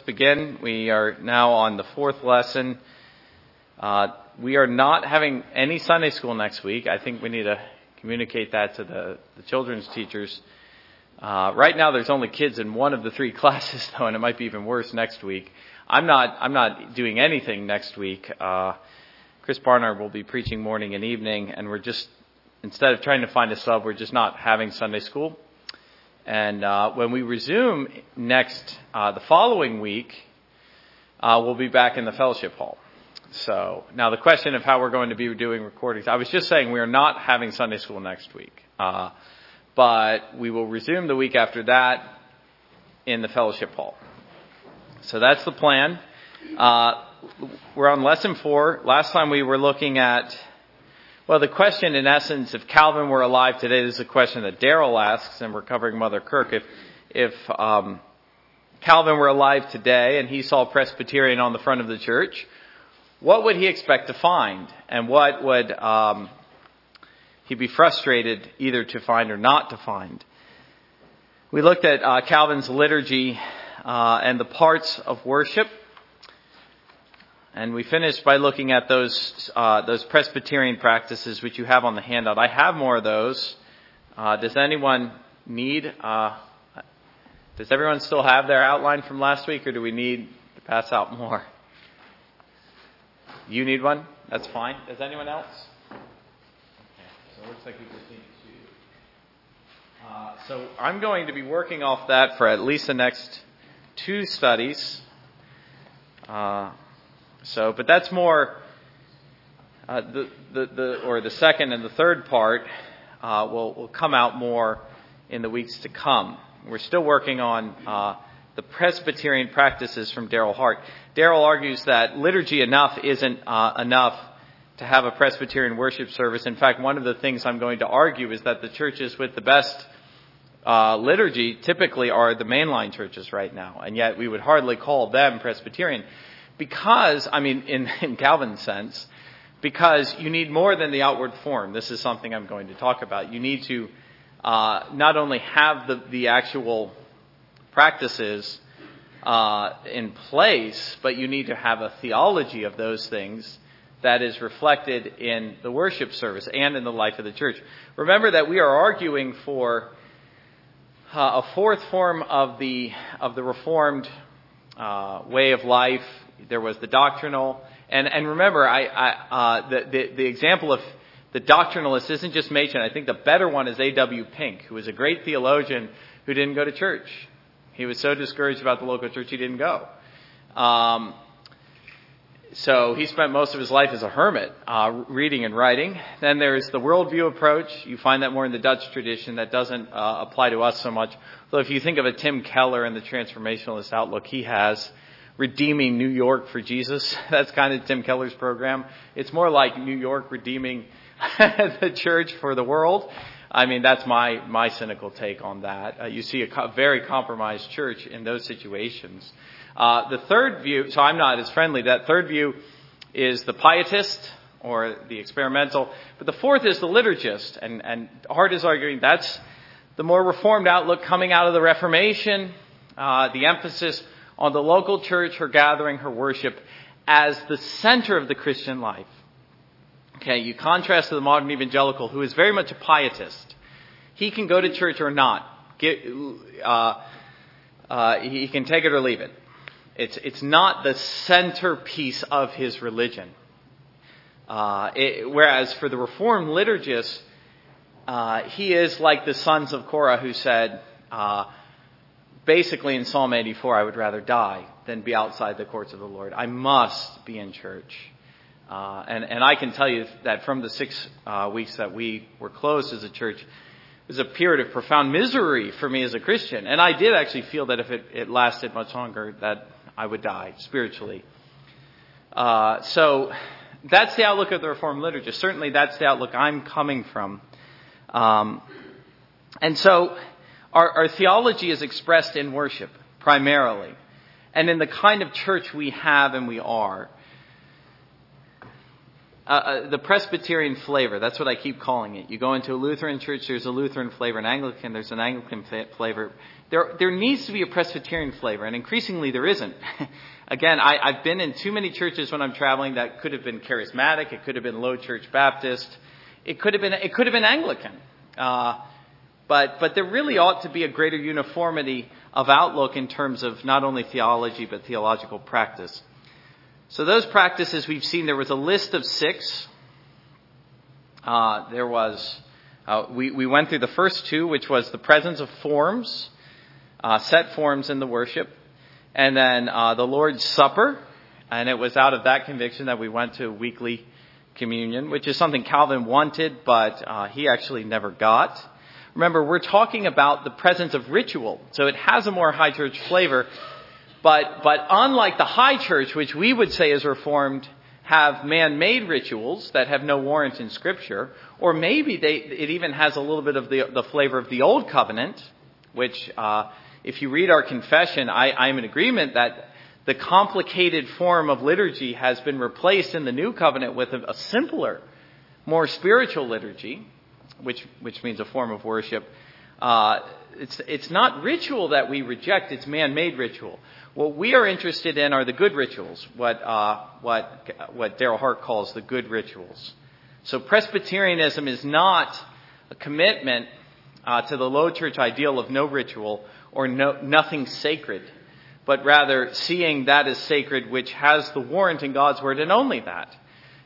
begin. We are now on the fourth lesson. Uh, we are not having any Sunday school next week. I think we need to communicate that to the, the children's teachers. Uh, right now, there's only kids in one of the three classes, though, and it might be even worse next week. I'm not. I'm not doing anything next week. Uh, Chris Barnard will be preaching morning and evening, and we're just instead of trying to find a sub, we're just not having Sunday school. And uh, when we resume next, uh, the following week, uh, we'll be back in the fellowship hall. So now the question of how we're going to be doing recordings, I was just saying we are not having Sunday school next week, uh, but we will resume the week after that in the fellowship hall. So that's the plan. Uh, we're on lesson four. Last time we were looking at well, the question, in essence, if Calvin were alive today, this is a question that Darryl asks, and we're covering Mother Kirk. If, if um, Calvin were alive today and he saw Presbyterian on the front of the church, what would he expect to find? And what would um, he be frustrated either to find or not to find? We looked at uh, Calvin's liturgy uh, and the parts of worship and we finished by looking at those uh, those Presbyterian practices which you have on the handout. I have more of those. Uh, does anyone need? Uh, does everyone still have their outline from last week, or do we need to pass out more? You need one. That's fine. Does anyone else? Okay. So it looks like we just need two. Uh, so I'm going to be working off that for at least the next two studies. So, but that's more uh, the, the, the, or the second and the third part uh, will, will come out more in the weeks to come. We're still working on uh, the Presbyterian practices from Darryl Hart. Darryl argues that liturgy enough isn't uh, enough to have a Presbyterian worship service. In fact, one of the things I'm going to argue is that the churches with the best uh, liturgy typically are the mainline churches right now, and yet we would hardly call them Presbyterian because, I mean, in, in Calvin's sense, because you need more than the outward form. This is something I'm going to talk about. You need to uh, not only have the, the actual practices uh, in place, but you need to have a theology of those things that is reflected in the worship service and in the life of the church. Remember that we are arguing for uh, a fourth form of the of the reformed uh, way of life there was the doctrinal, and and remember, I, I uh, the, the the example of the doctrinalist isn't just Machen. I think the better one is A.W. Pink, who was a great theologian who didn't go to church. He was so discouraged about the local church he didn't go. Um, so he spent most of his life as a hermit, uh, reading and writing. Then there's the worldview approach. You find that more in the Dutch tradition. That doesn't uh, apply to us so much. Though if you think of a Tim Keller and the transformationalist outlook he has, redeeming New York for Jesus. That's kind of Tim Keller's program. It's more like New York redeeming the church for the world. I mean, that's my, my cynical take on that. Uh, you see a co- very compromised church in those situations. Uh, the third view, so I'm not as friendly, that third view is the pietist or the experimental. But the fourth is the liturgist. And, and Hart is arguing that's the more reformed outlook coming out of the Reformation. Uh, the emphasis on the local church, her gathering, her worship as the center of the Christian life. Okay, you contrast to the modern evangelical who is very much a pietist. He can go to church or not. Get, uh, uh, he can take it or leave it. It's, it's not the centerpiece of his religion. Uh, it, whereas for the Reformed liturgist, uh, he is like the sons of Korah who said, uh, basically in Psalm 84, I would rather die than be outside the courts of the Lord. I must be in church. Uh, and, and I can tell you that from the six uh, weeks that we were closed as a church, it was a period of profound misery for me as a Christian. And I did actually feel that if it, it lasted much longer, that I would die spiritually. Uh, so that's the outlook of the Reformed liturgist. Certainly that's the outlook I'm coming from. Um, and so our, our theology is expressed in worship, primarily, and in the kind of church we have and we are. uh, uh, the Presbyterian flavor. That's what I keep calling it. You go into a Lutheran church, there's a Lutheran flavor. An Anglican, there's an Anglican flavor. There, there needs to be a Presbyterian flavor, and increasingly there isn't. Again, I, I've been in too many churches when I'm traveling that could have been charismatic, it could have been low church Baptist, it could have been, it could have been Anglican. Uh, but, but there really ought to be a greater uniformity of outlook in terms of not only theology, but theological practice. So those practices we've seen, there was a list of six. Uh, there was, uh, we, we went through the first two, which was the presence of forms, uh, set forms in the worship, and then uh, the Lord's Supper, and it was out of that conviction that we went to weekly communion, which is something Calvin wanted, but uh, he actually never got. Remember, we're talking about the presence of ritual, so it has a more high church flavor. But, but unlike the high church, which we would say is reformed, have man-made rituals that have no warrant in scripture, or maybe they, it even has a little bit of the, the flavor of the old covenant, which, uh, if you read our confession, I, I'm in agreement that the complicated form of liturgy has been replaced in the new covenant with a, a simpler, more spiritual liturgy, which, which means a form of worship. Uh, it's, it's not ritual that we reject, it's man-made ritual. What we are interested in are the good rituals, what, uh, what, what Darryl Hart calls the good rituals. So Presbyterianism is not a commitment uh, to the low church ideal of no ritual or no, nothing sacred, but rather seeing that as sacred which has the warrant in God's word and only that.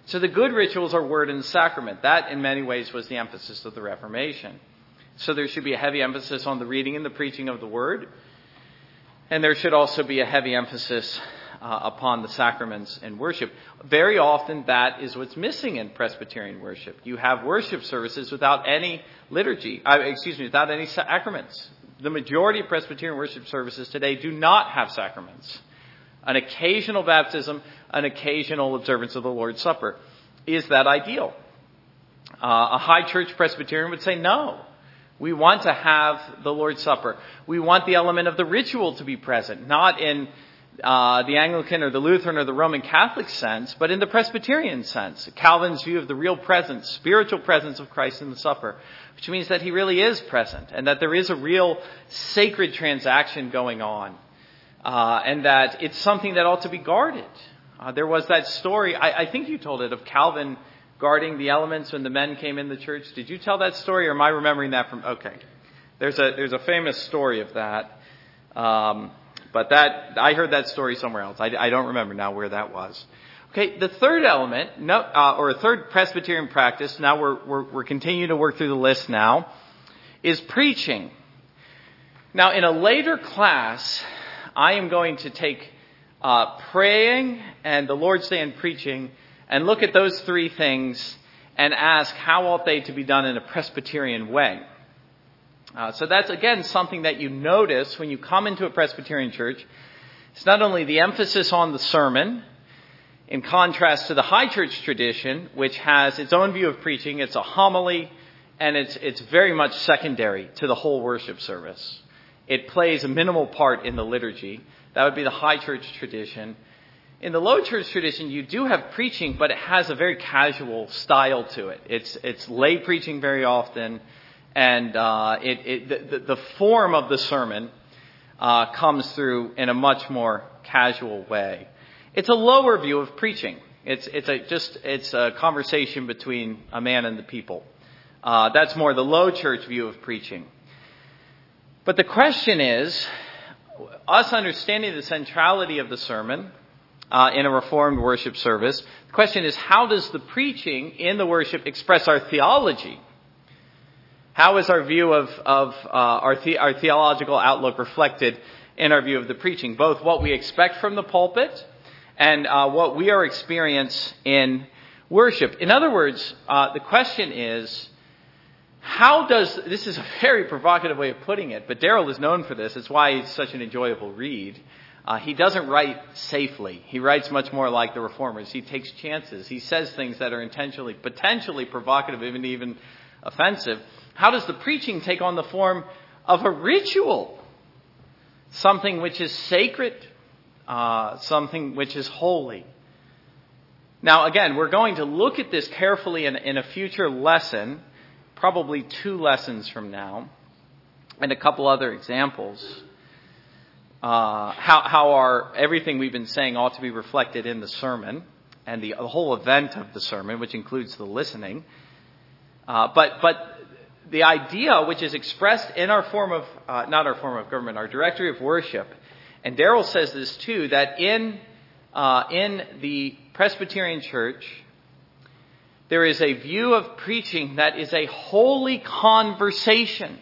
So the good rituals are word and sacrament. That, in many ways, was the emphasis of the Reformation. So there should be a heavy emphasis on the reading and the preaching of the word. And there should also be a heavy emphasis uh, upon the sacraments and worship. Very often that is what's missing in Presbyterian worship. You have worship services without any liturgy, uh, excuse me, without any sacraments. The majority of Presbyterian worship services today do not have sacraments. An occasional baptism, an occasional observance of the Lord's Supper. Is that ideal? Uh, a high church Presbyterian would say no. We want to have the Lord's Supper. We want the element of the ritual to be present, not in uh, the Anglican or the Lutheran or the Roman Catholic sense, but in the Presbyterian sense. Calvin's view of the real presence, spiritual presence of Christ in the supper, which means that he really is present and that there is a real sacred transaction going on, uh, and that it's something that ought to be guarded. Uh, there was that story, I, I think you told it, of Calvin guarding the elements when the men came in the church. Did you tell that story, or am I remembering that from? Okay, there's a there's a famous story of that, um, but that I heard that story somewhere else. I, I don't remember now where that was. Okay, the third element, no, uh, or a third Presbyterian practice. Now we're, we're we're continuing to work through the list now, is preaching. Now, in a later class, I am going to take uh, praying and the Lord's Day and preaching and look at those three things and ask how ought they to be done in a Presbyterian way. Uh, so that's again something that you notice when you come into a Presbyterian church. It's not only the emphasis on the sermon, in contrast to the high church tradition, which has its own view of preaching, it's a homily, and it's, it's very much secondary to the whole worship service. It plays a minimal part in the liturgy. That would be the high church tradition. In the low church tradition, you do have preaching, but it has a very casual style to it. It's, it's lay preaching very often, and uh, it, it, the, the, form of the sermon uh, comes through in a much more casual way. It's a lower view of preaching. It's, it's a, just it's a conversation between a man and the people. Uh, that's more the low church view of preaching. But the question is, us understanding the centrality of the sermon, uh, in a reformed worship service. The question is, how does the preaching in the worship express our theology? How is our view of, of uh, our, the, our theological outlook reflected in our view of the preaching? Both what we expect from the pulpit and uh, what we are experience in worship. In other words, uh, the question is, how does this is a very provocative way of putting it, but Darryl is known for this. It's why he's such an enjoyable read. Uh, he doesn't write safely. He writes much more like the reformers. He takes chances. He says things that are intentionally, potentially provocative, even even offensive. How does the preaching take on the form of a ritual? Something which is sacred, uh, something which is holy. Now, again, we're going to look at this carefully in, in a future lesson, probably two lessons from now, and a couple other examples. Uh, how, how our everything we've been saying ought to be reflected in the sermon and the, the whole event of the sermon, which includes the listening. Uh, but but the idea, which is expressed in our form of uh, not our form of government, our directory of worship, and Darryl says this too, that in uh, in the Presbyterian Church, there is a view of preaching that is a holy conversation.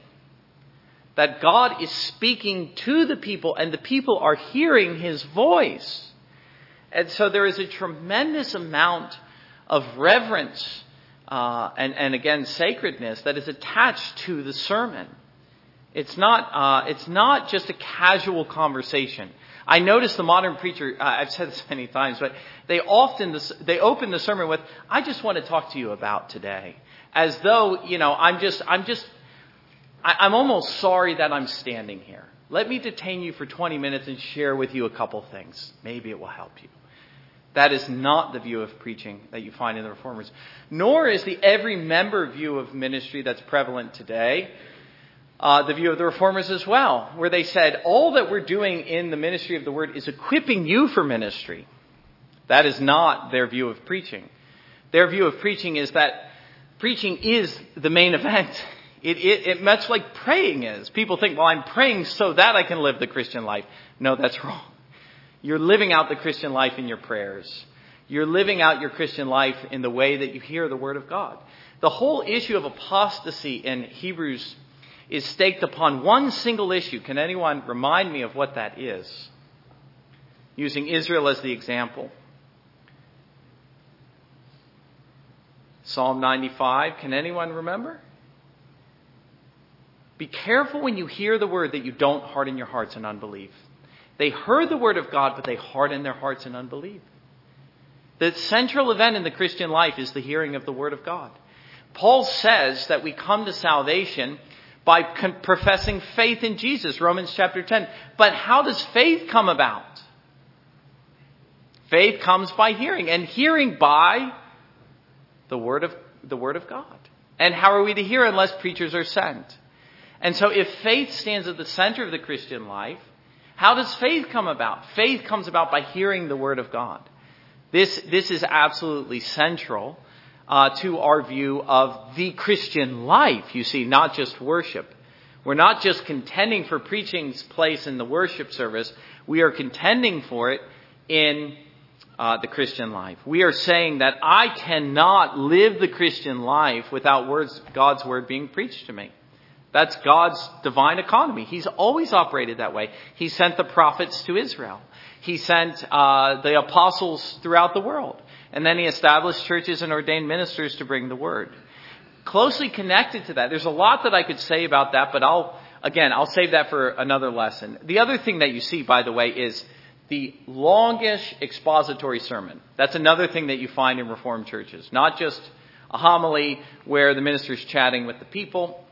That God is speaking to the people and the people are hearing his voice. And so there is a tremendous amount of reverence uh, and, and again sacredness that is attached to the sermon. It's not, uh, it's not just a casual conversation. I notice the modern preacher, uh, I've said this many times, but they often, they open the sermon with, I just want to talk to you about today. As though, you know, I'm just, I'm just, I, I'm almost sorry that I'm standing here. Let me detain you for 20 minutes and share with you a couple things. Maybe it will help you. That is not the view of preaching that you find in the reformers. Nor is the every member view of ministry that's prevalent today uh, the view of the reformers as well, where they said all that we're doing in the ministry of the word is equipping you for ministry. That is not their view of preaching. Their view of preaching is that preaching is the main event. It, it, it, much like praying is. People think, well, I'm praying so that I can live the Christian life. No, that's wrong. You're living out the Christian life in your prayers. You're living out your Christian life in the way that you hear the Word of God. The whole issue of apostasy in Hebrews is staked upon one single issue. Can anyone remind me of what that is? Using Israel as the example. Psalm 95. Can anyone remember? Be careful when you hear the word that you don't harden your hearts in unbelief. They heard the word of God, but they hardened their hearts in unbelief. The central event in the Christian life is the hearing of the word of God. Paul says that we come to salvation by professing faith in Jesus, Romans chapter 10. But how does faith come about? Faith comes by hearing, and hearing by the word of the word of God. And how are we to hear unless preachers are sent? And so if faith stands at the center of the Christian life, how does faith come about? Faith comes about by hearing the word of God. This, this is absolutely central uh, to our view of the Christian life, you see, not just worship. We're not just contending for preaching's place in the worship service, we are contending for it in uh, the Christian life. We are saying that I cannot live the Christian life without words, God's word being preached to me. That's God's divine economy. He's always operated that way. He sent the prophets to Israel. He sent uh, the apostles throughout the world. And then he established churches and ordained ministers to bring the word. Closely connected to that, there's a lot that I could say about that, but I'll, again, I'll save that for another lesson. The other thing that you see, by the way, is the longish expository sermon. That's another thing that you find in Reformed churches. Not just a homily where the minister's chatting with the people,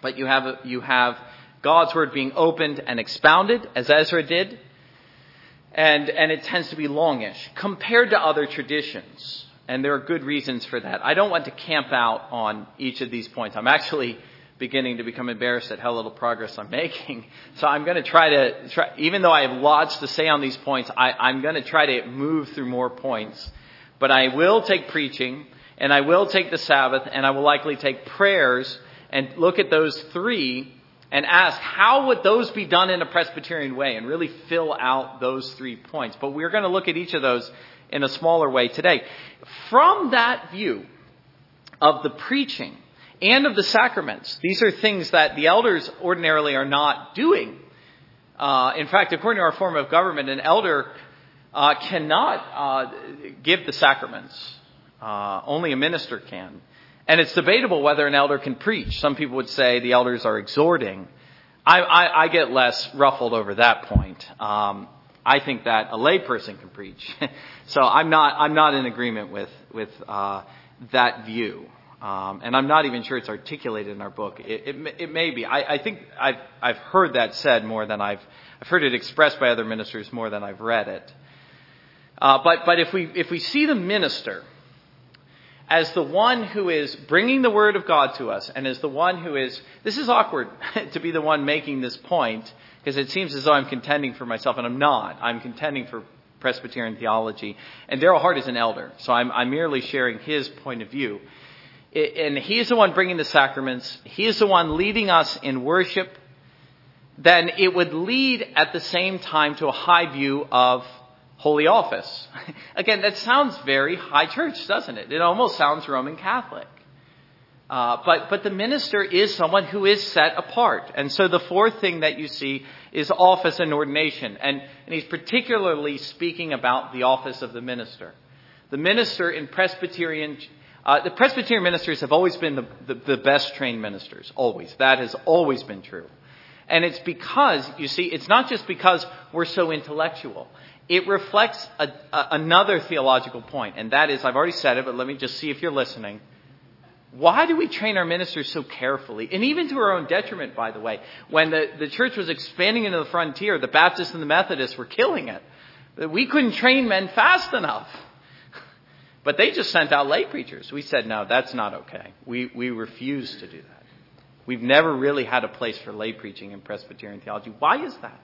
but you have, you have God's word being opened and expounded, as Ezra did, and, and it tends to be longish compared to other traditions. And there are good reasons for that. I don't want to camp out on each of these points. I'm actually beginning to become embarrassed at how little progress I'm making. So I'm going to try to, try, even though I have lots to say on these points, I, I'm going to try to move through more points. But I will take preaching, and I will take the Sabbath, and I will likely take prayers, and look at those three and ask how would those be done in a Presbyterian way and really fill out those three points. But we're going to look at each of those in a smaller way today. From that view of the preaching and of the sacraments, these are things that the elders ordinarily are not doing. Uh, in fact, according to our form of government, an elder uh, cannot uh, give the sacraments. Uh, only a minister can. And it's debatable whether an elder can preach. Some people would say the elders are exhorting. I, I, I get less ruffled over that point. Um, I think that a layperson can preach. so I'm not, I'm not in agreement with, with uh, that view. Um, and I'm not even sure it's articulated in our book. It, it, it may be. I, I think I've, I've heard that said more than I've, I've heard it expressed by other ministers more than I've read it. Uh, but, but if we, if we see the minister as the one who is bringing the word of God to us and as the one who is, this is awkward to be the one making this point because it seems as though I'm contending for myself and I'm not. I'm contending for Presbyterian theology. And Darryl Hart is an elder, so I'm, I'm merely sharing his point of view. and he is the one bringing the sacraments. He is the one leading us in worship. Then it would lead at the same time to a high view of holy office. Again, that sounds very high church, doesn't it? It almost sounds Roman Catholic. Uh, but, but the minister is someone who is set apart. And so the fourth thing that you see is office and ordination. And, and he's particularly speaking about the office of the minister. The minister in Presbyterian, uh, the Presbyterian ministers have always been the, the, the best trained ministers. Always. That has always been true. And it's because, you see, it's not just because we're so intellectual. It reflects a, a, another theological point, and that is, I've already said it, but let me just see if you're listening. Why do we train our ministers so carefully? And even to our own detriment, by the way. When the, the church was expanding into the frontier, the Baptists and the Methodists were killing it. We couldn't train men fast enough. But they just sent out lay preachers. We said, no, that's not okay. We, we refuse to do that. We've never really had a place for lay preaching in Presbyterian theology. Why is that?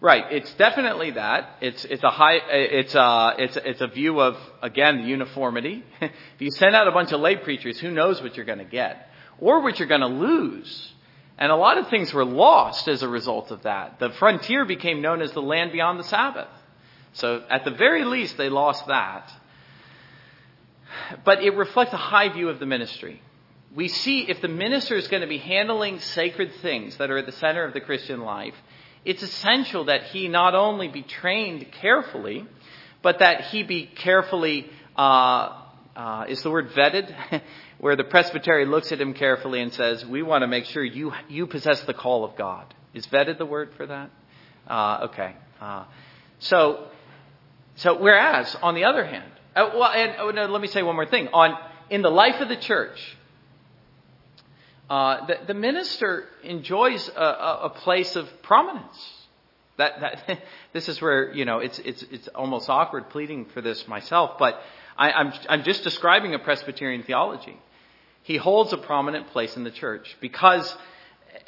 Right. It's definitely that. It's it's a high. It's a it's it's a view of again the uniformity. if you send out a bunch of lay preachers, who knows what you're going to get or what you're going to lose. And a lot of things were lost as a result of that. The frontier became known as the land beyond the Sabbath. So at the very least, they lost that. But it reflects a high view of the ministry. We see if the minister is going to be handling sacred things that are at the center of the Christian life, it's essential that he not only be trained carefully, but that he be carefully, uh, uh, is the word vetted? Where the presbytery looks at him carefully and says, we want to make sure you, you possess the call of God. Is vetted the word for that? Uh, okay. Uh, so, so whereas, on the other hand, uh, well, and oh, no, let me say one more thing. On, in the life of the church, uh, the, the, minister enjoys a, a, place of prominence. That, that this is where you know it's it's it's almost awkward pleading for this myself, but I, I'm I'm just describing a Presbyterian theology. He holds a prominent place in the church because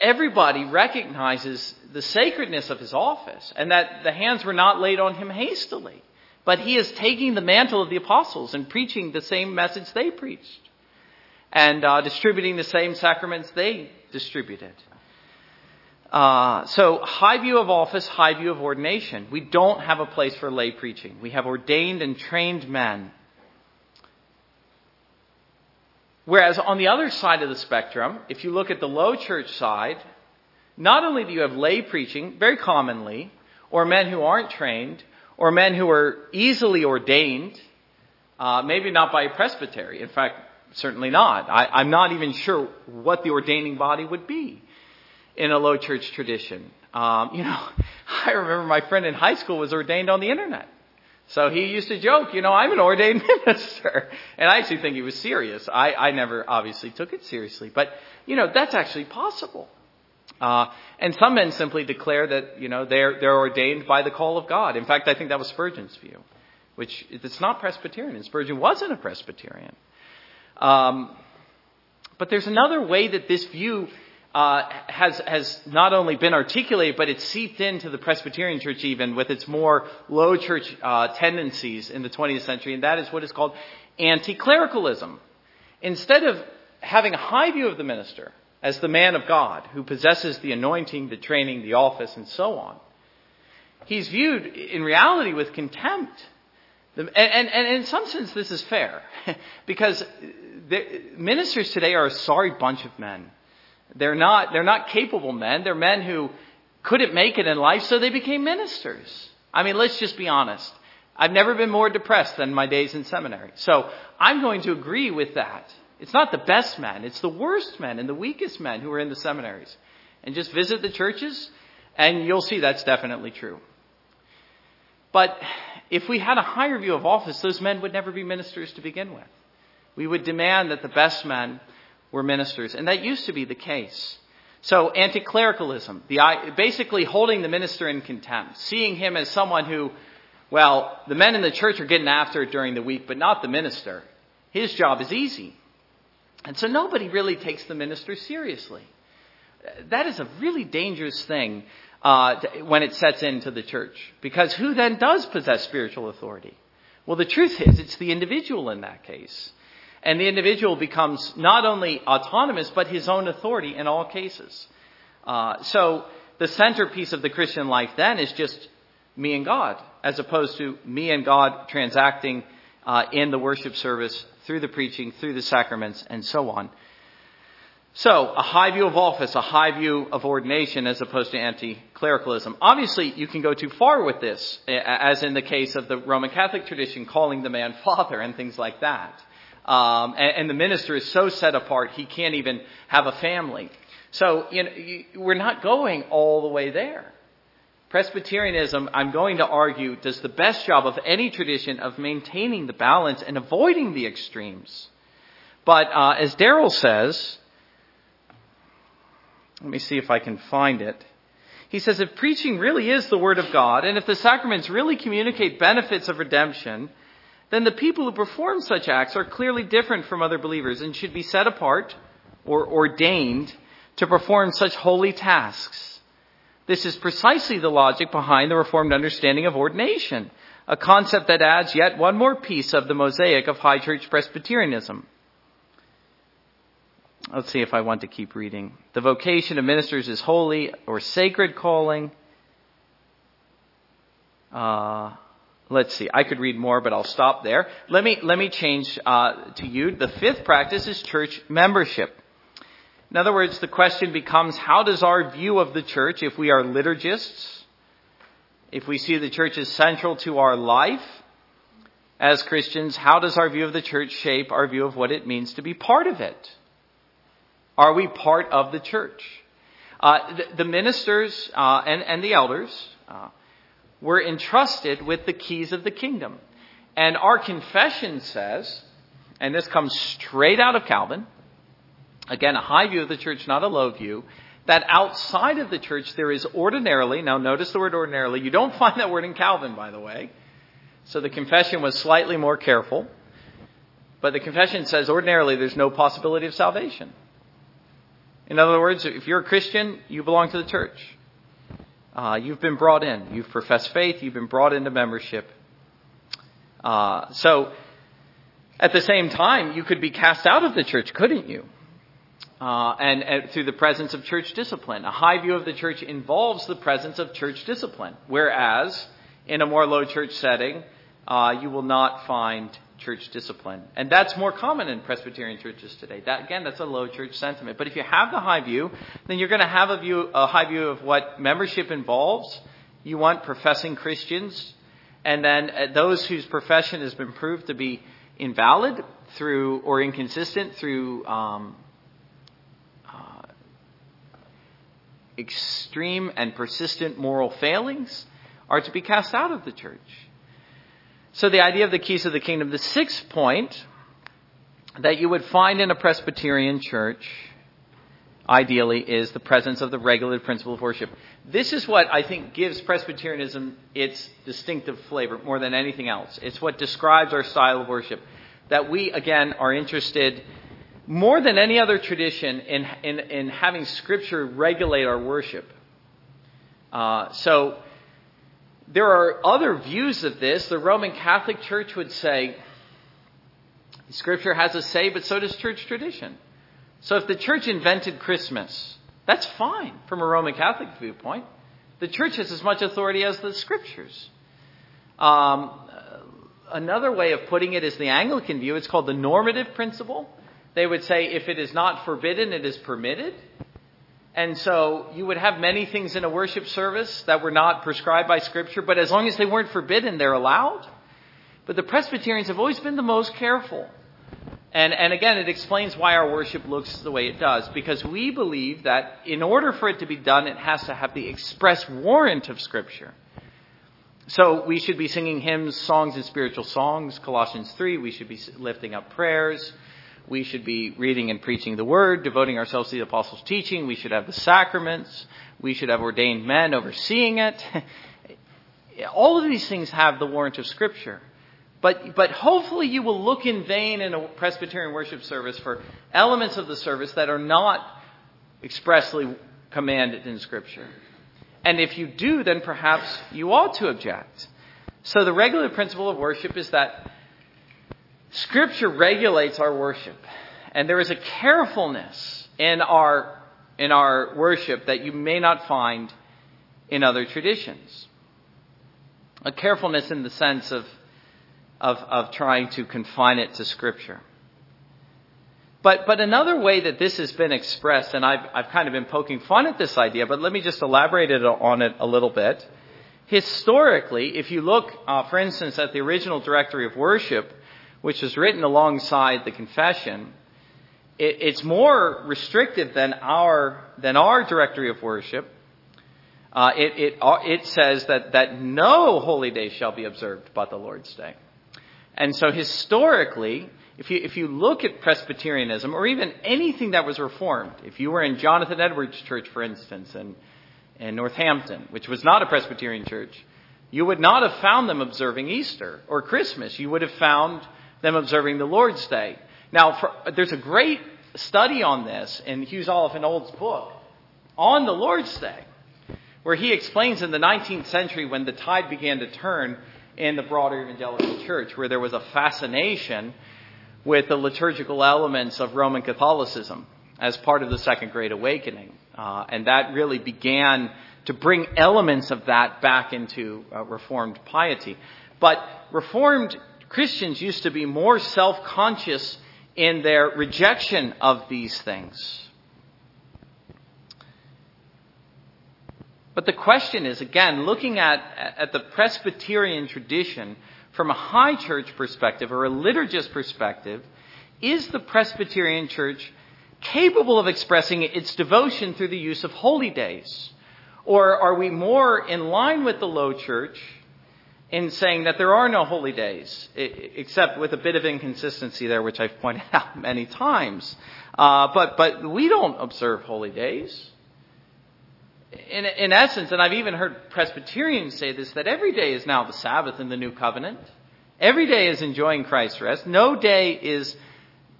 everybody recognizes the sacredness of his office and that the hands were not laid on him hastily, but he is taking the mantle of the apostles and preaching the same message they preached and uh, distributing the same sacraments they distributed. Uh, so, high view of office, high view of ordination. We don't have a place for lay preaching. We have ordained and trained men. Whereas on the other side of the spectrum, if you look at the low church side, not only do you have lay preaching, very commonly, or men who aren't trained, or men who are easily ordained, uh, maybe not by a presbytery. In fact, Certainly not. I, am not even sure what the ordaining body would be in a low church tradition. Um, you know, I remember my friend in high school was ordained on the internet. So he used to joke, you know, I'm an ordained minister. And I actually think he was serious. I, I never obviously took it seriously. But, you know, that's actually possible. Uh, and some men simply declare that, you know, they're, they're ordained by the call of God. In fact, I think that was Spurgeon's view, which it's not Presbyterian. Spurgeon wasn't a Presbyterian. Um, but there's another way that this view uh, has has not only been articulated, but it's seeped into the Presbyterian Church even with its more low church uh, tendencies in the 20th century, and that is what is called anti-clericalism. Instead of having a high view of the minister as the man of God who possesses the anointing, the training, the office, and so on, he's viewed in reality with contempt. And, and, and in some sense, this is fair because ministers today are a sorry bunch of men. They're not, they're not capable men. They're men who couldn't make it in life, so they became ministers. I mean, let's just be honest. I've never been more depressed than my days in seminary. So I'm going to agree with that. It's not the best men, it's the worst men and the weakest men who are in the seminaries. And just visit the churches, and you'll see that's definitely true. But if we had a higher view of office, those men would never be ministers to begin with. We would demand that the best men were ministers. And that used to be the case. So anti-clericalism, the, basically holding the minister in contempt, seeing him as someone who, well, the men in the church are getting after it during the week, but not the minister. His job is easy. And so nobody really takes the minister seriously. That is a really dangerous thing uh, when it sets into the church. Because who then does possess spiritual authority? Well, the truth is, it's the individual in that case. And the individual becomes not only autonomous, but his own authority in all cases. Uh, so the centerpiece of the Christian life then is just me and God, as opposed to me and God transacting uh, in the worship service, through the preaching, through the sacraments, and so on. So, a high view of office, a high view of ordination as opposed to anti-clericalism. Obviously, you can go too far with this, as in the case of the Roman Catholic tradition calling the man father and things like that. Um, and, and, the minister is so set apart he can't even have a family. So you know, you, we're not going all the way there. Presbyterianism, I'm going to argue, does the best job of any tradition of maintaining the balance and avoiding the extremes. But uh, as Darryl says, let me see if I can find it. He says if preaching really is the Word of God, and if the sacraments really communicate benefits of redemption, then the people who perform such acts are clearly different from other believers and should be set apart or ordained to perform such holy tasks. This is precisely the logic behind the Reformed understanding of ordination, a concept that adds yet one more piece of the mosaic of High Church Presbyterianism. Let's see if I want to keep reading. The vocation of ministers is holy or sacred calling. Uh, Let's see. I could read more, but I'll stop there. Let me let me change uh, to you. The fifth practice is church membership. In other words, the question becomes: How does our view of the church, if we are liturgists, if we see the church as central to our life as Christians, how does our view of the church shape our view of what it means to be part of it? Are we part of the church? Uh, the, the, ministers uh, and, and the elders uh, were entrusted with the keys of the kingdom. And our confession says, and this comes straight out of Calvin, again, a high view of the church, not a low view, that outside of the church there is ordinarily, now notice the word ordinarily, you don't find that word in Calvin, by the way. So the confession was slightly more careful. But the confession says ordinarily there's no possibility of salvation. In other words, if you're a Christian, you belong to the church. Uh, you've been brought in. You've professed faith. You've been brought into membership. Uh, so, at the same time, you could be cast out of the church, couldn't you? Uh, and, and, through the presence of church discipline. A high view of the church involves the presence of church discipline, whereas in a more low church setting, uh, you will not find church discipline. And that's more common in Presbyterian churches today. That, again, that's a low church sentiment. But if you have the high view, then you're going to have a view, a high view of what membership involves. You want professing Christians, and then uh, those whose profession has been proved to be invalid through or inconsistent through um, uh, extreme and persistent moral failings are to be cast out of the church. So the idea of the keys of the kingdom. The sixth point that you would find in a Presbyterian church, ideally, is the presence of the regulative principle of worship. This is what I think gives Presbyterianism its distinctive flavor more than anything else. It's what describes our style of worship. That we, again, are interested more than any other tradition in, in, in having Scripture regulate our worship. Uh, so, there are other views of this. The Roman Catholic Church would say Scripture has a say, but so does church tradition. So if the church invented Christmas, that's fine from a Roman Catholic viewpoint. The church has as much authority as the Scriptures. Um, another way of putting it is the Anglican view. It's called the normative principle. They would say if it is not forbidden, it is permitted. And so you would have many things in a worship service that were not prescribed by Scripture, but as long as they weren't forbidden, they're allowed. But the Presbyterians have always been the most careful. And, and again, it explains why our worship looks the way it does. Because we believe that in order for it to be done, it has to have the express warrant of Scripture. so we should be singing hymns, songs, and spiritual songs. Colossians 3. We should be lifting up prayers. We should be reading and preaching the word, devoting ourselves to the apostles' teaching. We should have the sacraments. We should have ordained men overseeing it. All of these things have the warrant of Scripture. But, but hopefully you will look in vain in a Presbyterian worship service for elements of the service that are not expressly commanded in Scripture. And if you do, then perhaps you ought to object. So the regulative principle of worship is that Scripture regulates our worship. And there is a carefulness in our, in our worship that you may not find in other traditions. A carefulness in the sense of, of, of trying to confine it to Scripture. But, but another way that this has been expressed, and I've, I've kind of been poking fun at this idea, but let me just elaborate it on it a little bit. Historically, if you look, uh, for instance, at the original directory of worship, which was written alongside the confession, it, it's more restrictive than our, than our directory of worship. Uh, it, it, uh, it says that, that no holy day shall be observed but the Lord's Day. And so historically, if you, if you look at Presbyterianism, or even anything that was reformed, if you were in Jonathan Edwards Church, for instance, in, in Northampton, which was not a Presbyterian church, you would not have found them observing Easter or Christmas. You would have found them observing the Lord's Day. Now, for, there's a great study on this in Hughes Oliphant Old's book on the Lord's Day, where he explains in the 19th century when the tide began to turn in the broader evangelical church, where there was a fascination with the liturgical elements of Roman Catholicism as part of the Second Great Awakening. Uh, and that really began to bring elements of that back into uh, Reformed piety. But Reformed Christians used to be more self conscious in their rejection of these things. But the question is, again, looking at, at the Presbyterian tradition, from a high church perspective or a liturgist perspective, is the Presbyterian church capable of expressing its devotion through the use of holy days? Or are we more in line with the low church in saying that there are no holy days, except with a bit of inconsistency there, which I've pointed out many times. Uh, but, but we don't observe holy days in, in essence, and I've even heard Presbyterians say this, that every day is now the Sabbath in the new covenant. Every day is enjoying Christ's rest. No day is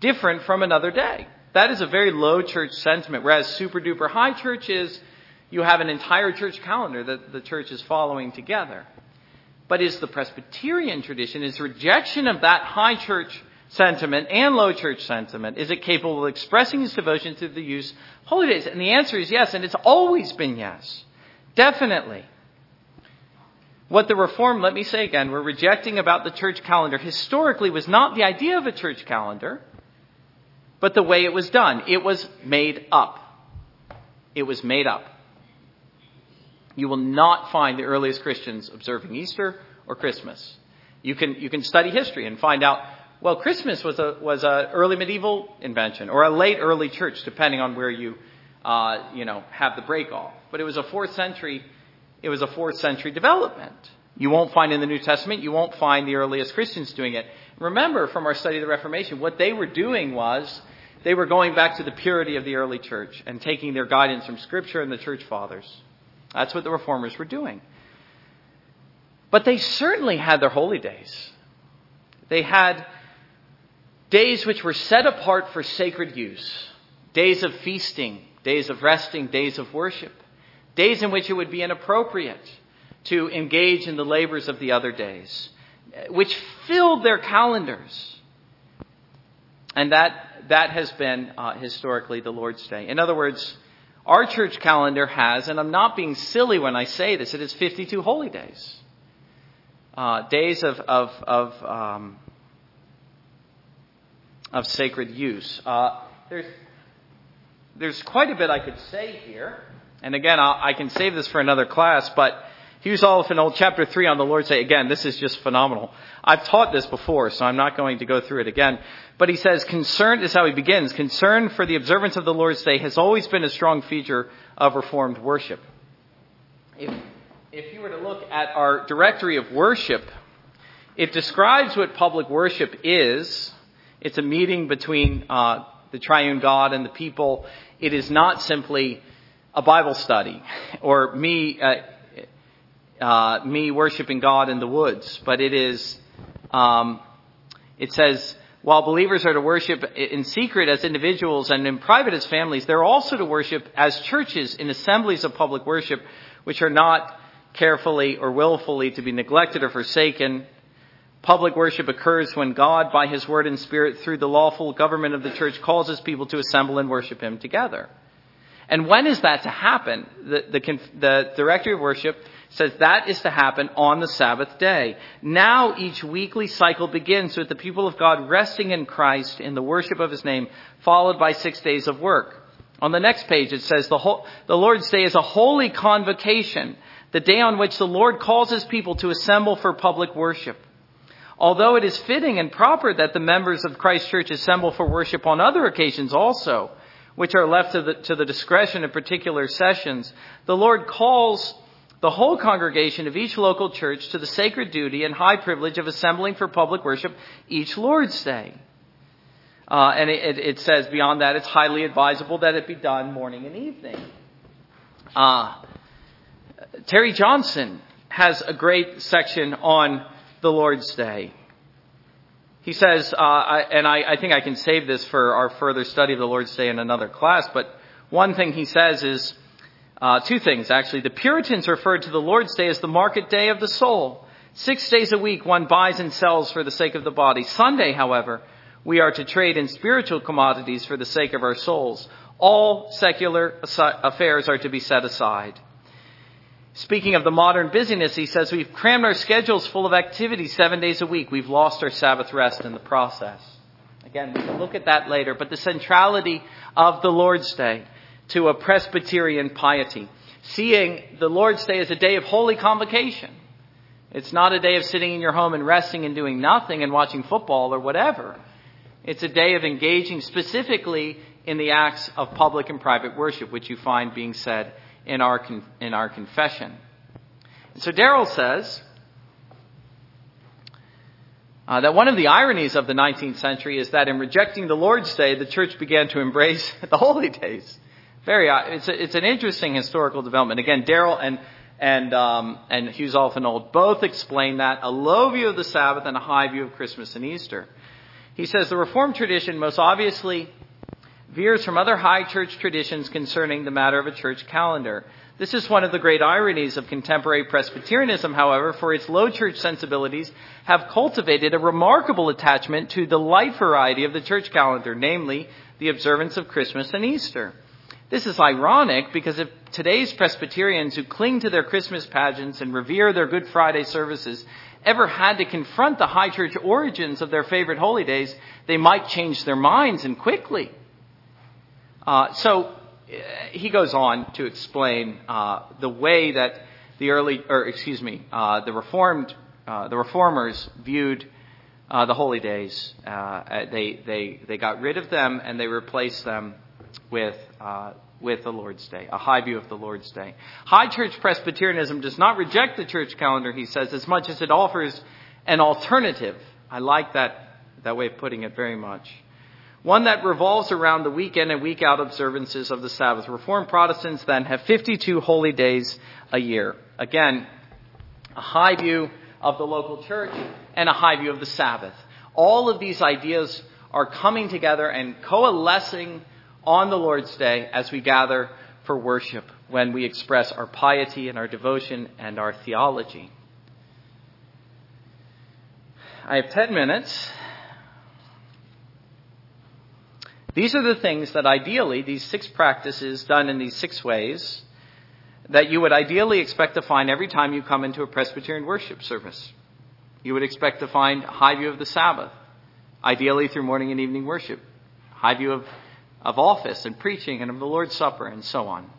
different from another day. That is a very low church sentiment, whereas super duper high church is you have an entire church calendar that the church is following together. But is the Presbyterian tradition, is rejection of that high church sentiment and low church sentiment, is it capable of expressing its devotion through the use of holy days? And the answer is yes, and it's always been yes. Definitely. What the Reform, let me say again, we're rejecting about the church calendar historically was not the idea of a church calendar, but the way it was done. It was made up. It was made up. You will not find the earliest Christians observing Easter or Christmas. You can, you can study history and find out well, Christmas was a was a early medieval invention or a late early church, depending on where you uh, you know have the break off. But it was a fourth century it was a fourth century development. You won't find in the New Testament, you won't find the earliest Christians doing it. Remember from our study of the Reformation, what they were doing was they were going back to the purity of the early church and taking their guidance from Scripture and the church fathers. That's what the reformers were doing. But they certainly had their holy days. They had Days which were set apart for sacred use. Days of feasting, days of resting, days of worship. Days in which it would be inappropriate to engage in the labors of the other days, which filled their calendars. And that, that has been uh, historically the Lord's Day. In other words, our church calendar has, and I'm not being silly when I say this, it is 52 holy days. Uh, days of, of, of um, of sacred use. Uh, there's, there's quite a bit I could say here. And again, I'll, i can save this for another class, but Hughes Oliphant Old chapter 3 on the Lord's Day. Again, this is just phenomenal. I've taught this before, so I'm not going to go through it again. But he says, concern is how he begins. Concern for the observance of the Lord's Day has always been a strong feature of Reformed worship. If, if you were to look at our directory of worship, it describes what public worship is. It's a meeting between uh, the triune God and the people. It is not simply a Bible study or me uh, uh, me worshiping God in the woods, but it is. Um, it says while believers are to worship in secret as individuals and in private as families, they're also to worship as churches in assemblies of public worship, which are not carefully or willfully to be neglected or forsaken. Public worship occurs when God, by His word and spirit, through the lawful government of the church, causes people to assemble and worship Him together. And when is that to happen? The, the, the directory of worship says that is to happen on the Sabbath day. Now each weekly cycle begins with the people of God resting in Christ in the worship of His name, followed by six days of work. On the next page it says the, whole, the Lord's Day is a holy convocation, the day on which the Lord calls His people to assemble for public worship. Although it is fitting and proper that the members of Christ Church assemble for worship on other occasions also, which are left to the, to the discretion of particular sessions, the Lord calls the whole congregation of each local church to the sacred duty and high privilege of assembling for public worship each Lord's Day. Uh, and it, it, says beyond that, it's highly advisable that it be done morning and evening. Uh, Terry Johnson has a great section on the Lord's Day. He says, uh, I, and I, I think I can save this for our further study of the Lord's Day in another class, but one thing he says is, uh, two things, actually. The Puritans referred to the Lord's Day as the market day of the soul. Six days a week, one buys and sells for the sake of the body. Sunday, however, we are to trade in spiritual commodities for the sake of our souls. All secular affairs are to be set aside. Speaking of the modern busyness, he says we've crammed our schedules full of activity seven days a week. We've lost our Sabbath rest in the process. Again, we can look at that later, but the centrality of the Lord's Day to a Presbyterian piety, seeing the Lord's Day as a day of holy convocation. It's not a day of sitting in your home and resting and doing nothing and watching football or whatever. It's a day of engaging specifically in the acts of public and private worship, which you find being said in our, in our confession. And so Darryl says uh, that one of the ironies of the 19th century is that in rejecting the Lord's Day, the church began to embrace the holy days. Very, uh, it's, a, it's an interesting historical development. Again, Darryl and and um, and Hughes Oliphant Old both explain that a low view of the Sabbath and a high view of Christmas and Easter. He says the Reformed tradition most obviously veers from other high church traditions concerning the matter of a church calendar. This is one of the great ironies of contemporary Presbyterianism, however, for its low church sensibilities have cultivated a remarkable attachment to the light variety of the church calendar, namely the observance of Christmas and Easter. This is ironic because if today's Presbyterians who cling to their Christmas pageants and revere their Good Friday services ever had to confront the high church origins of their favorite holy days, they might change their minds and quickly. Uh, so uh, he goes on to explain uh, the way that the early, or excuse me, uh, the reformed, uh, the reformers viewed uh, the holy days. they they they got rid of them and they replaced them with, uh, with the Lord's Day, a high view of the Lord's Day. High Church Presbyterianism does not reject the church calendar, he says, as much as it offers an alternative. I like that, that way of putting it very much. One that revolves around the weekend and week out observances of the Sabbath. Reformed Protestants then have 52 holy days a year. Again, a high view of the local church and a high view of the Sabbath. All of these ideas are coming together and coalescing on the Lord's Day as we gather for worship, when we express our piety and our devotion and our theology. I have 10 minutes. These are the things that ideally, these six practices done in these six ways, that you would ideally expect to find every time you come into a Presbyterian worship service. You would expect to find high view of the Sabbath, ideally through morning and evening worship, high view of of office and preaching and of the Lord's Supper and so on.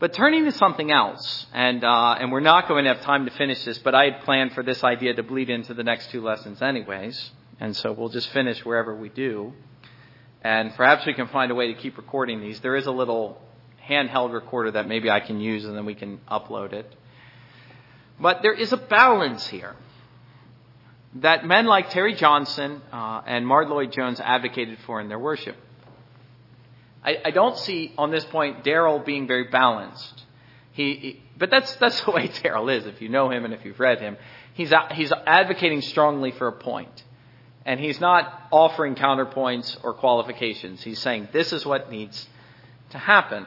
But turning to something else, and uh, and we're not going to have time to finish this, but I had planned for this idea to bleed into the next two lessons, anyways, and so we'll just finish wherever we do, and perhaps we can find a way to keep recording these. There is a little handheld recorder that maybe I can use and then we can upload it. But there is a balance here that men like Terry Johnson uh, and Martyn Lloyd-Jones advocated for in their worship. I, I don't see on this point Darryl being very balanced. He, he, but that's that's the way Darryl is. If you know him and if you've read him, he's he's advocating strongly for a point, and he's not offering counterpoints or qualifications. He's saying this is what needs to happen.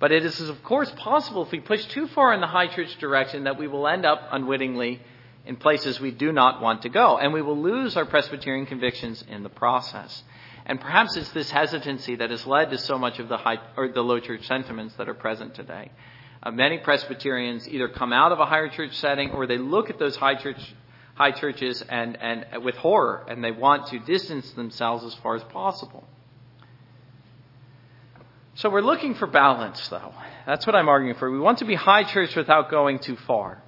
But it is, of course, possible if we push too far in the high church direction that we will end up unwittingly in places we do not want to go, and we will lose our Presbyterian convictions in the process. And perhaps it's this hesitancy that has led to so much of the high or the low church sentiments that are present today. Uh, many Presbyterians either come out of a higher church setting or they look at those high church high churches and, and with horror and they want to distance themselves as far as possible. So we're looking for balance though. That's what I'm arguing for. We want to be high church without going too far.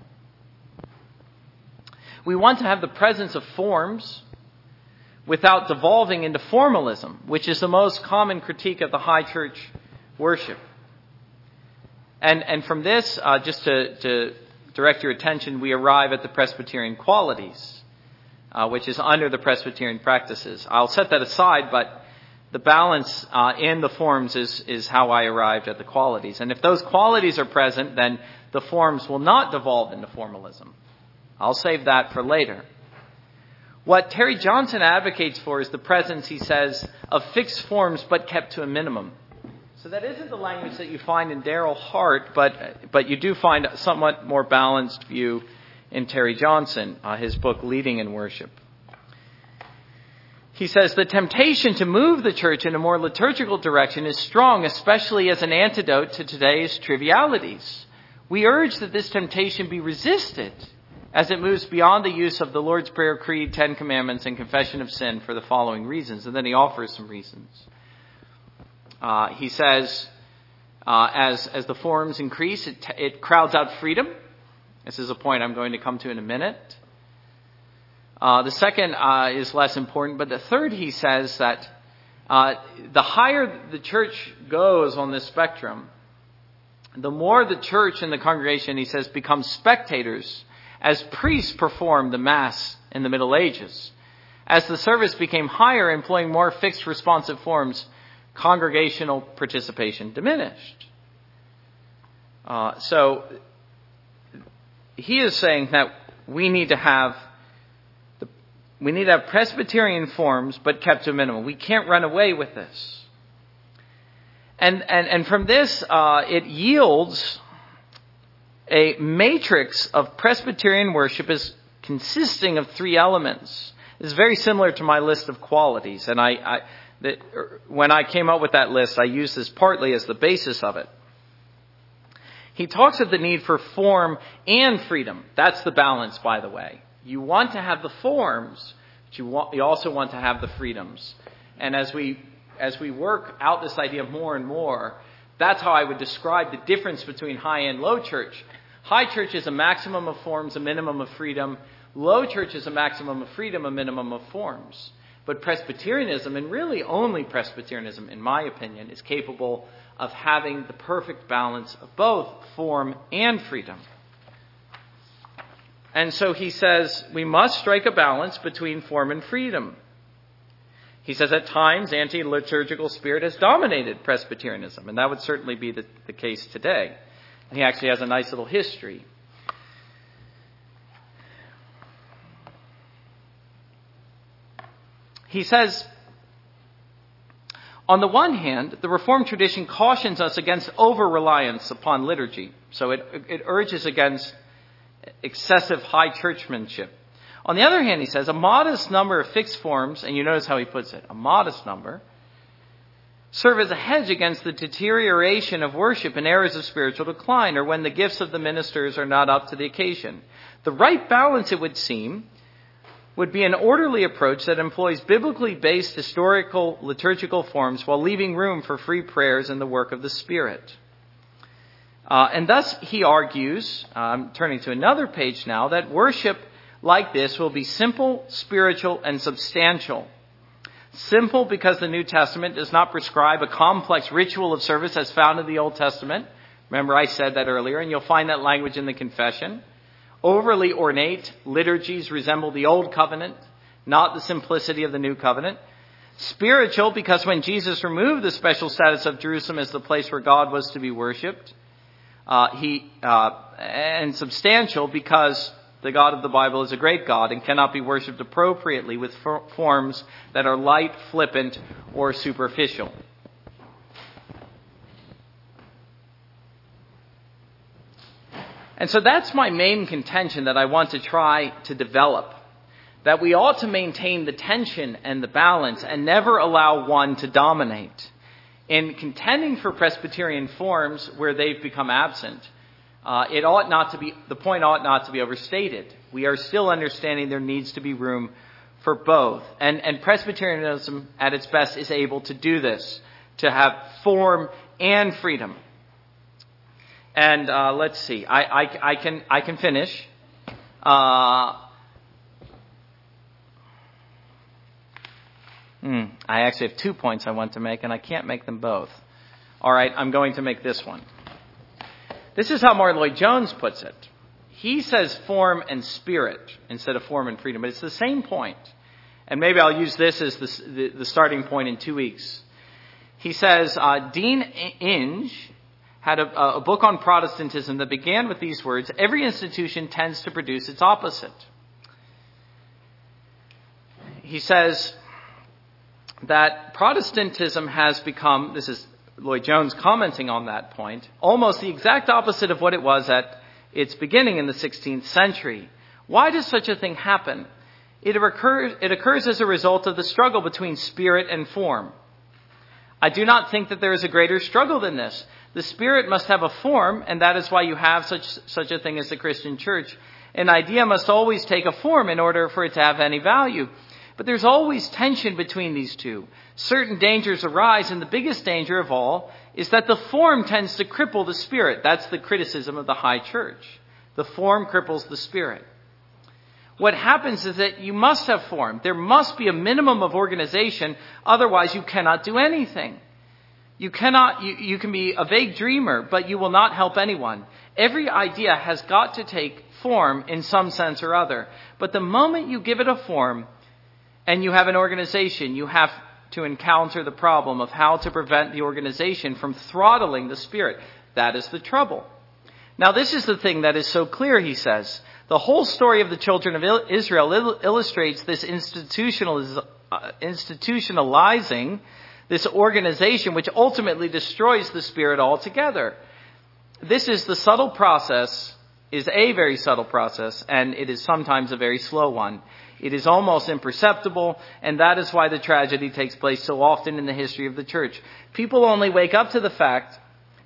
We want to have the presence of forms without devolving into formalism, which is the most common critique of the high church worship. And, and from this, uh, just to, to, direct your attention, we arrive at the Presbyterian qualities, uh, which is under the Presbyterian practices. I'll set that aside, but the balance uh, in the forms is, is how I arrived at the qualities. And if those qualities are present, then the forms will not devolve into formalism. I'll save that for later. What Terry Johnson advocates for is the presence, he says, of fixed forms but kept to a minimum. So that isn't the language that you find in Darryl Hart, but, but you do find a somewhat more balanced view in Terry Johnson, uh, his book Leading in Worship. He says the temptation to move the church in a more liturgical direction is strong, especially as an antidote to today's trivialities. We urge that this temptation be resisted as it moves beyond the use of the Lord's Prayer, Creed, Ten Commandments, and Confession of Sin for the following reasons. And then he offers some reasons. Uh, he says, uh, as, as the forms increase, it, it crowds out freedom. This is a point I'm going to come to in a minute. Uh, the second uh, is less important, but the third, he says that uh, the higher the church goes on this spectrum, the more the church and the congregation, he says, become spectators as priests performed the Mass in the Middle Ages. As the service became higher, employing more fixed responsive forms, congregational participation diminished. Uh, so he is saying that we need to have the, we need to have Presbyterian forms, but kept to a minimum. We can't run away with this. And and and from this, uh, it yields a matrix of Presbyterian worship is consisting of three elements. It's very similar to my list of qualities, and I, I that, er, when I came up with that list, I used this partly as the basis of it. He talks of the need for form and freedom. That's the balance, by the way. You want to have the forms, but you, want, you also want to have the freedoms. And as we as we work out this idea more and more, that's how I would describe the difference between high and low church. High church is a maximum of forms, a minimum of freedom. Low church is a maximum of freedom, a minimum of forms. But Presbyterianism, and really only Presbyterianism, in my opinion, is capable of having the perfect balance of both form and freedom. And so he says we must strike a balance between form and freedom. He says at times anti liturgical spirit has dominated Presbyterianism, and that would certainly be the, the case today. And He actually has a nice little history. He says, on the one hand, the Reformed tradition cautions us against over reliance upon liturgy. So it, it urges against excessive high churchmanship. On the other hand, he says, a modest number of fixed forms, and you notice how he puts it, a modest number, serve as a hedge against the deterioration of worship and errors of spiritual decline, or when the gifts of the ministers are not up to the occasion. The right balance, it would seem, would be an orderly approach that employs biblically based historical liturgical forms while leaving room for free prayers and the work of the Spirit. Uh, and thus, he argues, I'm turning to another page now, that worship like this will be simple, spiritual, and substantial Simple because the New Testament does not prescribe a complex ritual of service as found in the Old Testament. Remember, I said that earlier, and you'll find that language in the confession. Overly ornate liturgies resemble the Old Covenant, not the simplicity of the New Covenant. Spiritual because when Jesus removed the special status of Jerusalem as the place where God was to be worshipped, uh, he uh, and substantial because the God of the Bible is a great God and cannot be worshipped appropriately with forms that are light, flippant, or superficial. And so that's my main contention that I want to try to develop. That we ought to maintain the tension and the balance and never allow one to dominate. In contending for Presbyterian forms where they've become absent, uh, it ought not to be, the point ought not to be overstated. We are still understanding there needs to be room for both. And, and Presbyterianism at its best is able to do this, to have form and freedom. And uh, let's see, I, I, I, can, I can finish. Uh, hmm, I actually have two points I want to make, and I can't make them both. All right, I'm going to make this one. This is how Martyn Lloyd Jones puts it. He says form and spirit instead of form and freedom, but it's the same point. And maybe I'll use this as the, the, the starting point in two weeks. He says uh, Dean Inge had a, a book on Protestantism that began with these words Every institution tends to produce its opposite. He says that Protestantism has become, this is Lloyd Jones commenting on that point, almost the exact opposite of what it was at its beginning in the 16th century. Why does such a thing happen? It occurs, it occurs as a result of the struggle between spirit and form. I do not think that there is a greater struggle than this. The spirit must have a form, and that is why you have such, such a thing as the Christian church. An idea must always take a form in order for it to have any value. But there's always tension between these two. Certain dangers arise, and the biggest danger of all is that the form tends to cripple the spirit. That's the criticism of the high church. The form cripples the spirit. What happens is that you must have form. There must be a minimum of organization, otherwise you cannot do anything. You cannot, you, you can be a vague dreamer, but you will not help anyone. Every idea has got to take form in some sense or other. But the moment you give it a form, and you have an organization, you have to encounter the problem of how to prevent the organization from throttling the spirit. That is the trouble. Now, this is the thing that is so clear, he says. The whole story of the children of Israel illustrates this uh, institutionalizing this organization, which ultimately destroys the spirit altogether. This is the subtle process, is a very subtle process, and it is sometimes a very slow one. It is almost imperceptible, and that is why the tragedy takes place so often in the history of the church. People only wake up to the fact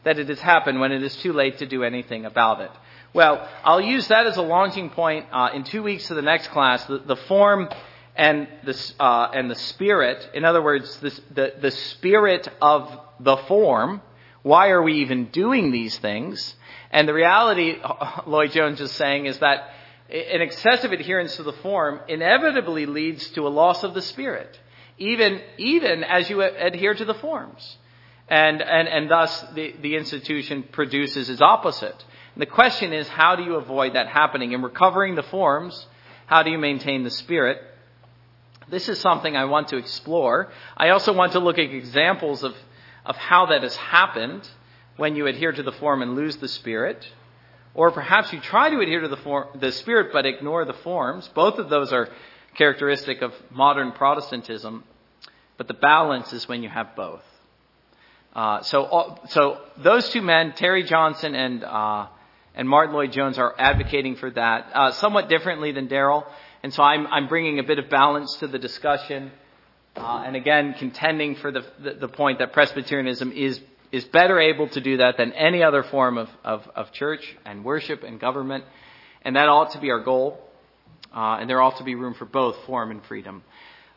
that it has happened when it is too late to do anything about it. Well, I'll use that as a launching point uh, in two weeks to the next class. The, the form and the, uh, and the spirit, in other words, the, the, the spirit of the form. Why are we even doing these things? And the reality, Lloyd Jones is saying, is that an excessive adherence to the form inevitably leads to a loss of the spirit, even, even as you adhere to the forms. And, and, and thus the, the institution produces its opposite. And the question is, how do you avoid that happening? In recovering the forms, how do you maintain the spirit? This is something I want to explore. I also want to look at examples of, of how that has happened when you adhere to the form and lose the spirit. Or perhaps you try to adhere to the, form, the Spirit but ignore the forms. Both of those are characteristic of modern Protestantism. But the balance is when you have both. Uh, so, so those two men, Terry Johnson and uh, and Martyn Lloyd Jones, are advocating for that uh, somewhat differently than Darryl. And so I'm I'm bringing a bit of balance to the discussion, uh, and again contending for the, the the point that Presbyterianism is is better able to do that than any other form of, of, of church and worship and government. And that ought to be our goal. Uh, and there ought to be room for both form and freedom.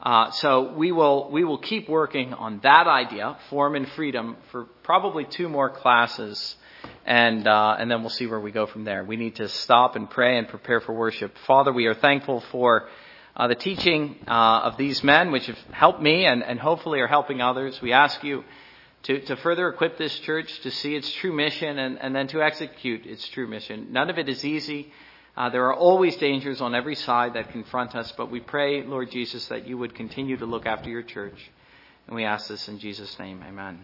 Uh, so we will we will keep working on that idea, form and freedom, for probably two more classes, and uh, and then we'll see where we go from there. We need to stop and pray and prepare for worship. Father, we are thankful for uh, the teaching uh, of these men, which have helped me and, and hopefully are helping others. We ask you to, to further equip this church to see its true mission and, and then to execute its true mission. None of it is easy. Uh, there are always dangers on every side that confront us, but we pray, Lord Jesus, that you would continue to look after your church. And we ask this in Jesus' name. Amen.